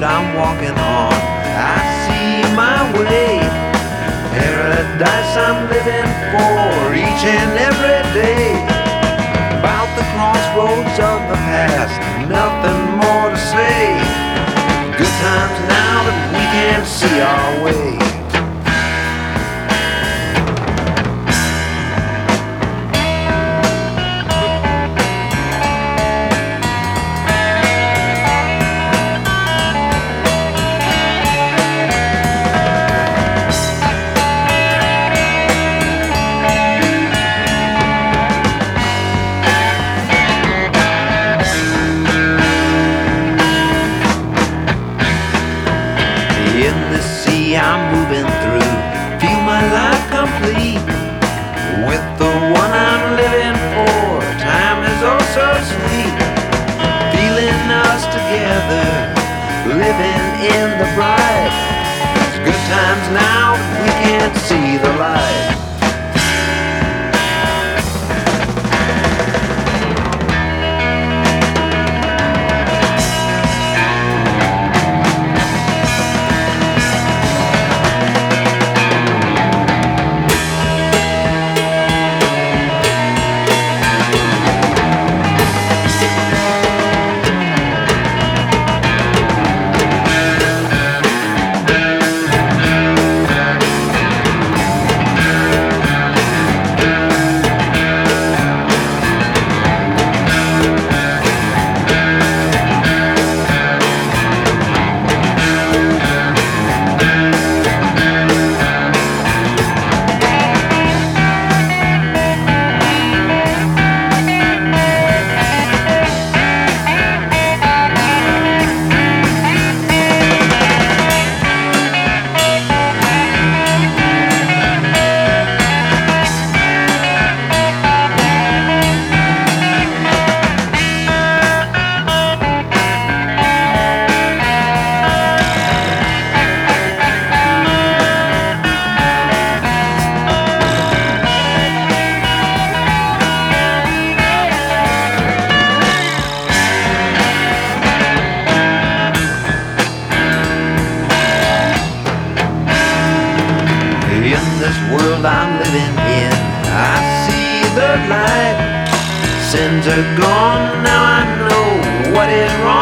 road I'm walking on, I see my way. Paradise I'm living for each and every day. About the crossroads of the past, nothing more to say. Good times now that we can't see our way. Sea I'm moving through, feel my life complete. With the one I'm living for, time is oh so sweet. Feeling us together, living in the bright. It's good times now, we can't see the light. World I'm living in, I see the light. Sins are gone, now I know what is wrong